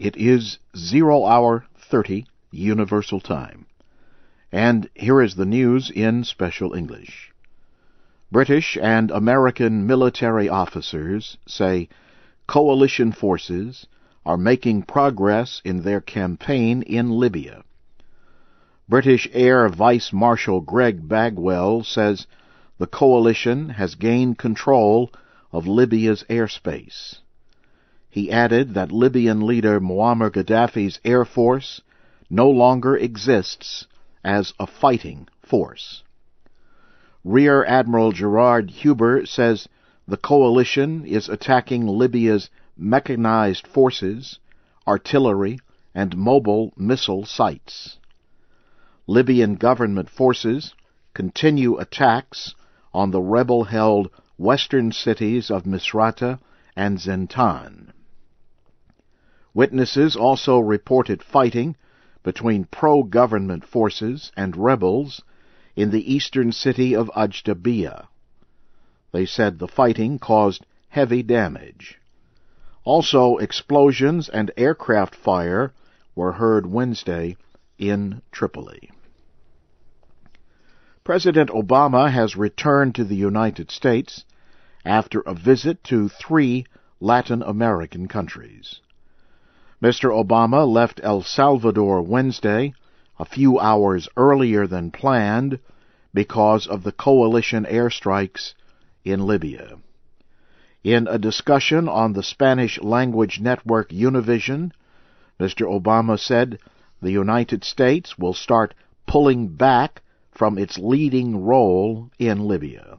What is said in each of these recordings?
It is 0 hour 30 Universal Time. And here is the news in special English. British and American military officers say coalition forces are making progress in their campaign in Libya. British Air Vice Marshal Greg Bagwell says the coalition has gained control of Libya's airspace. He added that Libyan leader Muammar Gaddafi's air force no longer exists as a fighting force. Rear Admiral Gerard Hueber says the coalition is attacking Libya's mechanized forces, artillery, and mobile missile sites. Libyan government forces continue attacks on the rebel held western cities of Misrata and Zentan. Witnesses also reported fighting between pro government forces and rebels in the eastern city of Ajdabiya. They said the fighting caused heavy damage. Also, explosions and aircraft fire were heard Wednesday in Tripoli. President Obama has returned to the United States after a visit to three Latin American countries. Mr. Obama left El Salvador Wednesday, a few hours earlier than planned, because of the coalition airstrikes in Libya. In a discussion on the Spanish language network Univision, Mr. Obama said the United States will start pulling back from its leading role in Libya.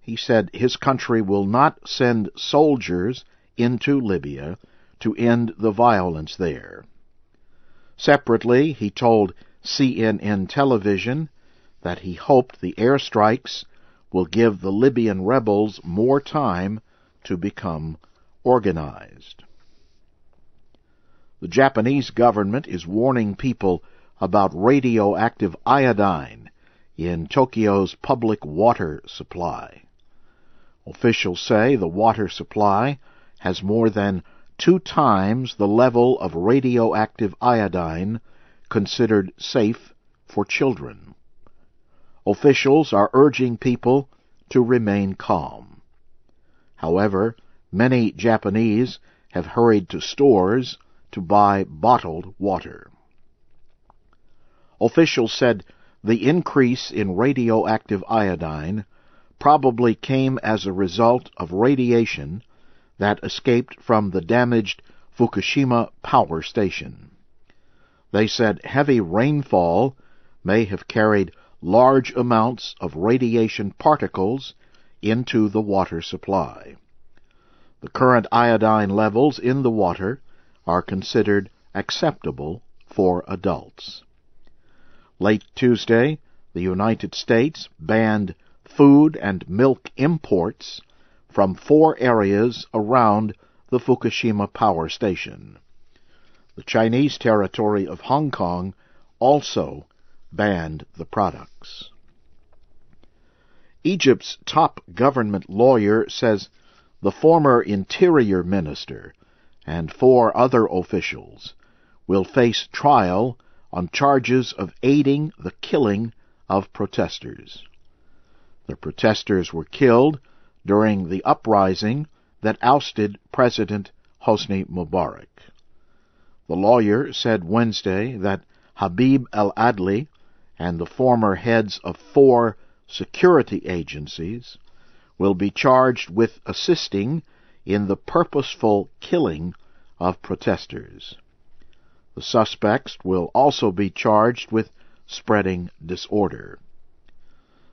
He said his country will not send soldiers into Libya to end the violence there. Separately, he told CNN television that he hoped the airstrikes will give the Libyan rebels more time to become organized. The Japanese government is warning people about radioactive iodine in Tokyo's public water supply. Officials say the water supply has more than two times the level of radioactive iodine considered safe for children. Officials are urging people to remain calm. However, many Japanese have hurried to stores to buy bottled water. Officials said the increase in radioactive iodine probably came as a result of radiation that escaped from the damaged Fukushima power station. They said heavy rainfall may have carried large amounts of radiation particles into the water supply. The current iodine levels in the water are considered acceptable for adults. Late Tuesday, the United States banned food and milk imports from four areas around the Fukushima power station. The Chinese territory of Hong Kong also banned the products. Egypt's top government lawyer says the former interior minister and four other officials will face trial on charges of aiding the killing of protesters. The protesters were killed during the uprising that ousted President Hosni Mubarak. The lawyer said Wednesday that Habib al Adli and the former heads of four security agencies will be charged with assisting in the purposeful killing of protesters. The suspects will also be charged with spreading disorder.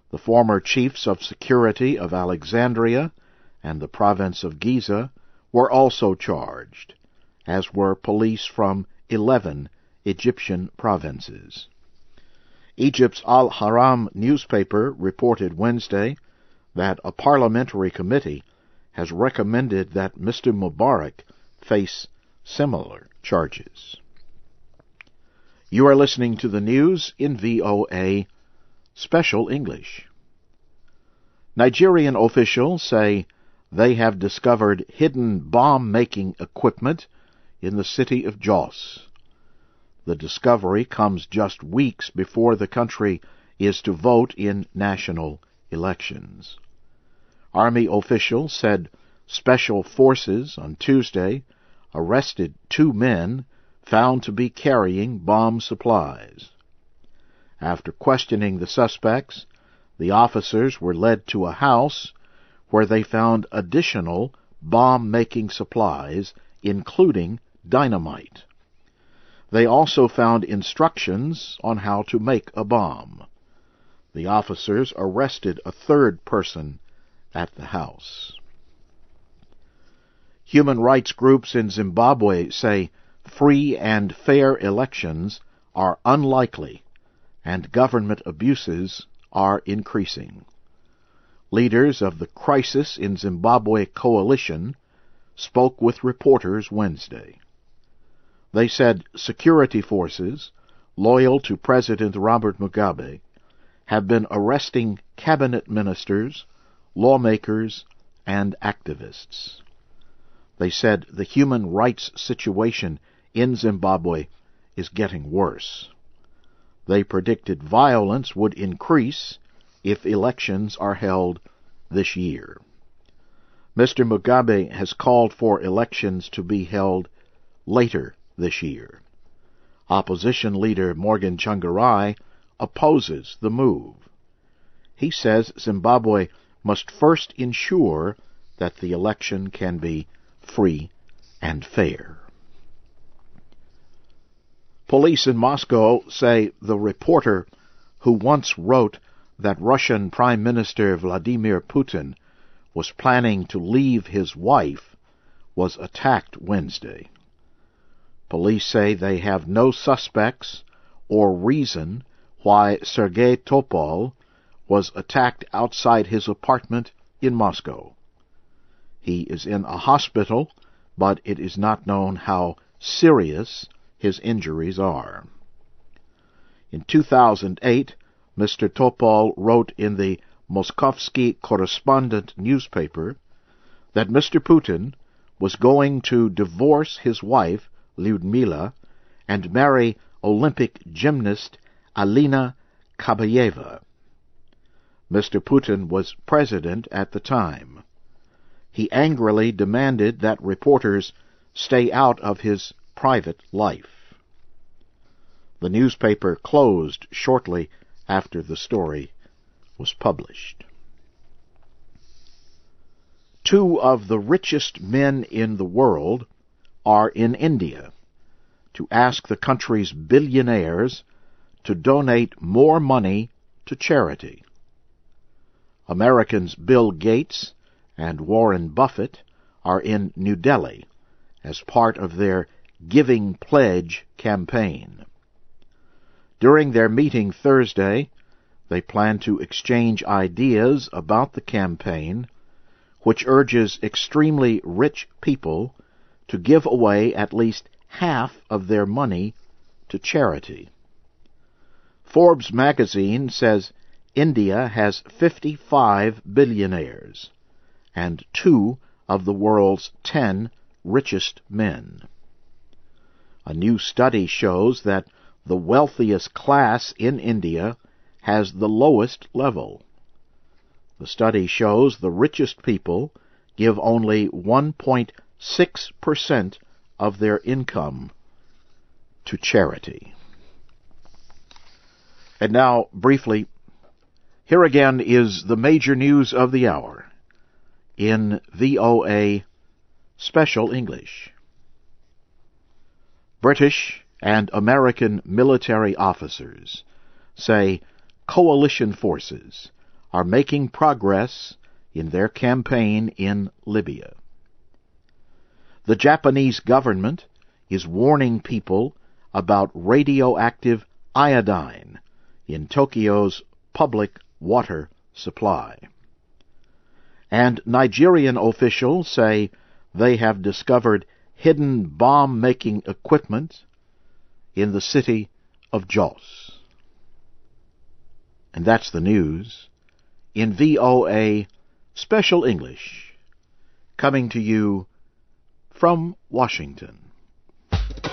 The former chiefs of security of Alexandria and the province of Giza were also charged, as were police from eleven Egyptian provinces. Egypt's Al Ahram newspaper reported Wednesday that a parliamentary committee has recommended that Mr. Mubarak face similar charges. You are listening to the news in VOA Special English. Nigerian officials say they have discovered hidden bomb making equipment in the city of Jos. The discovery comes just weeks before the country is to vote in national elections. Army officials said special forces on Tuesday arrested two men found to be carrying bomb supplies. After questioning the suspects, the officers were led to a house where they found additional bomb making supplies, including dynamite. They also found instructions on how to make a bomb. The officers arrested a third person at the house. Human rights groups in Zimbabwe say free and fair elections are unlikely and government abuses are increasing. Leaders of the Crisis in Zimbabwe coalition spoke with reporters Wednesday. They said security forces, loyal to President Robert Mugabe, have been arresting cabinet ministers, lawmakers, and activists. They said the human rights situation in Zimbabwe is getting worse. They predicted violence would increase if elections are held this year. Mr. Mugabe has called for elections to be held later this year. Opposition leader Morgan Tsvangirai opposes the move. He says Zimbabwe must first ensure that the election can be free and fair. Police in Moscow say the reporter who once wrote that Russian Prime Minister Vladimir Putin was planning to leave his wife was attacked Wednesday. Police say they have no suspects or reason why Sergei Topol was attacked outside his apartment in Moscow. He is in a hospital, but it is not known how serious his injuries are. In 2008, Mr. Topol wrote in the Moskovsky Korrespondent newspaper that Mr. Putin was going to divorce his wife, Lyudmila, and marry Olympic gymnast Alina Kabayeva. Mr. Putin was president at the time he angrily demanded that reporters stay out of his private life. The newspaper closed shortly after the story was published. Two of the richest men in the world are in India to ask the country's billionaires to donate more money to charity. Americans Bill Gates and Warren Buffett are in New Delhi as part of their Giving Pledge campaign. During their meeting Thursday, they plan to exchange ideas about the campaign, which urges extremely rich people to give away at least half of their money to charity. Forbes magazine says India has 55 billionaires and two of the world's ten richest men. A new study shows that the wealthiest class in India has the lowest level. The study shows the richest people give only 1.6% of their income to charity. And now, briefly, here again is the major news of the hour in VOA Special English. British and American military officers say coalition forces are making progress in their campaign in Libya. The Japanese government is warning people about radioactive iodine in Tokyo's public water supply and Nigerian officials say they have discovered hidden bomb making equipment in the city of Jos. And that's the news in VOA Special English, coming to you from Washington.